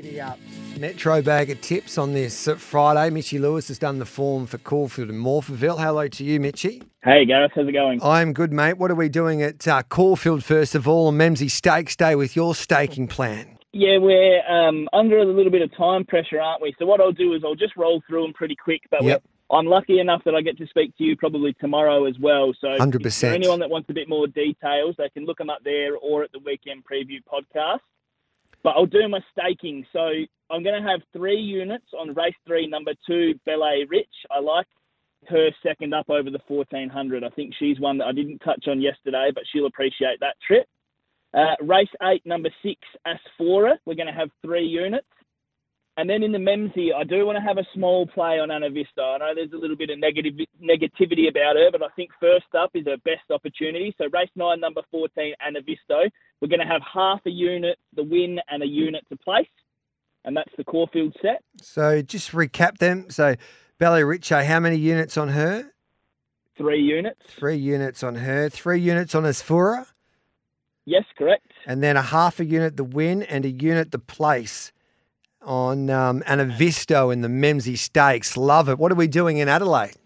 Giddy up. Metro bag of tips on this uh, Friday. Mitchy Lewis has done the form for Caulfield and Morphettville. Hello to you, Mitchy. Hey Gareth, how's it going? I'm good, mate. What are we doing at uh, Caulfield first of all on Memsie Stakes Day with your staking plan? Yeah, we're um, under a little bit of time pressure, aren't we? So what I'll do is I'll just roll through them pretty quick. But Yep. I'm lucky enough that I get to speak to you probably tomorrow as well. So 100%. for anyone that wants a bit more details, they can look them up there or at the Weekend Preview podcast. But I'll do my staking. So I'm going to have three units on race three, number two, Belay Rich. I like her second up over the 1400. I think she's one that I didn't touch on yesterday, but she'll appreciate that trip. Uh, race eight, number six, Asfoora. We're going to have three units. And then in the Memsie, I do want to have a small play on Anna Vista. I know there's a little bit of negative negativity about her, but I think first up is her best opportunity. So race nine, number 14, Anna Visto. We're going to have half a unit the win and a unit to place. And that's the Caulfield set. So just recap them. So Bella Richo, how many units on her? Three units. Three units on her. Three units on Asfoora. Yes, correct. And then a half a unit the win and a unit the place on um, Anavisto in the Memsie Stakes. Love it. What are we doing in Adelaide?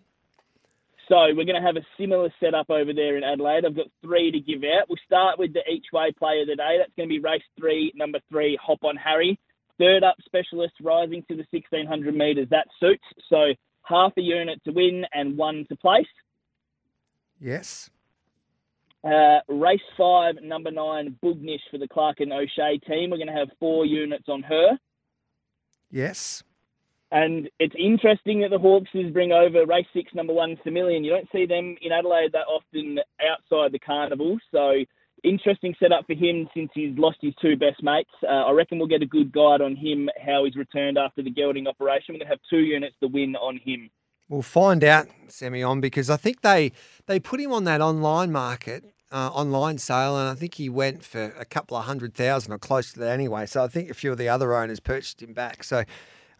So we're going to have a similar setup over there in Adelaide. I've got three to give out. We'll start with the each way player of the day. That's going to be race three, number three, Hop on Harry. Third up, specialist rising to the 1600 metres. That suits. So half a unit to win and one to place. Yes. Uh, race five, number nine, Bugnish for the Clark and O'Shea team. We're going to have four units on her. Yes. And it's interesting that the Hawkses bring over race six, number one, Samillion. You don't see them in Adelaide that often outside the carnival. So interesting setup for him since he's lost his two best mates. Uh, I reckon we'll get a good guide on him, how he's returned after the gelding operation. We're going to have two units to win on him. We'll find out, Semi-on, because I think they they put him on that online market, uh, online sale, and I think he went for a couple of hundred thousand or close to that anyway. So I think a few of the other owners purchased him back. So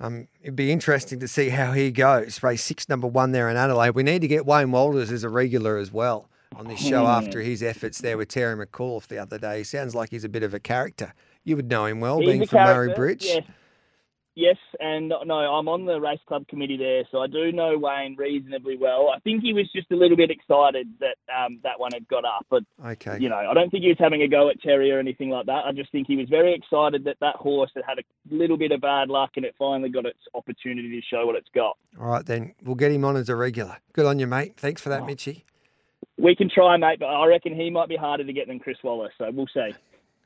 um, it'd be interesting to see how he goes. Race six, number one there in Adelaide. We need to get Wayne Walters as a regular as well on this show after his efforts there with Terry McCullough the other day. He sounds like he's a bit of a character. You would know him well, He's being from Murray Bridge. Yes. Yes, and no, I'm on the race club committee there, so I do know Wayne reasonably well. I think he was just a little bit excited that um, that one had got up, but Okay. you know, I don't think he was having a go at Terry or anything like that. I just think he was very excited that that horse had had a little bit of bad luck and it finally got its opportunity to show what it's got. All right, then we'll get him on as a regular. Good on you, mate. Thanks for Oh. that, Mitchy. We can try, mate, but I reckon he might be harder to get than Chris Wallace, so we'll see.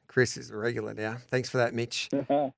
Chris is a regular now. Thanks for that, Mitch.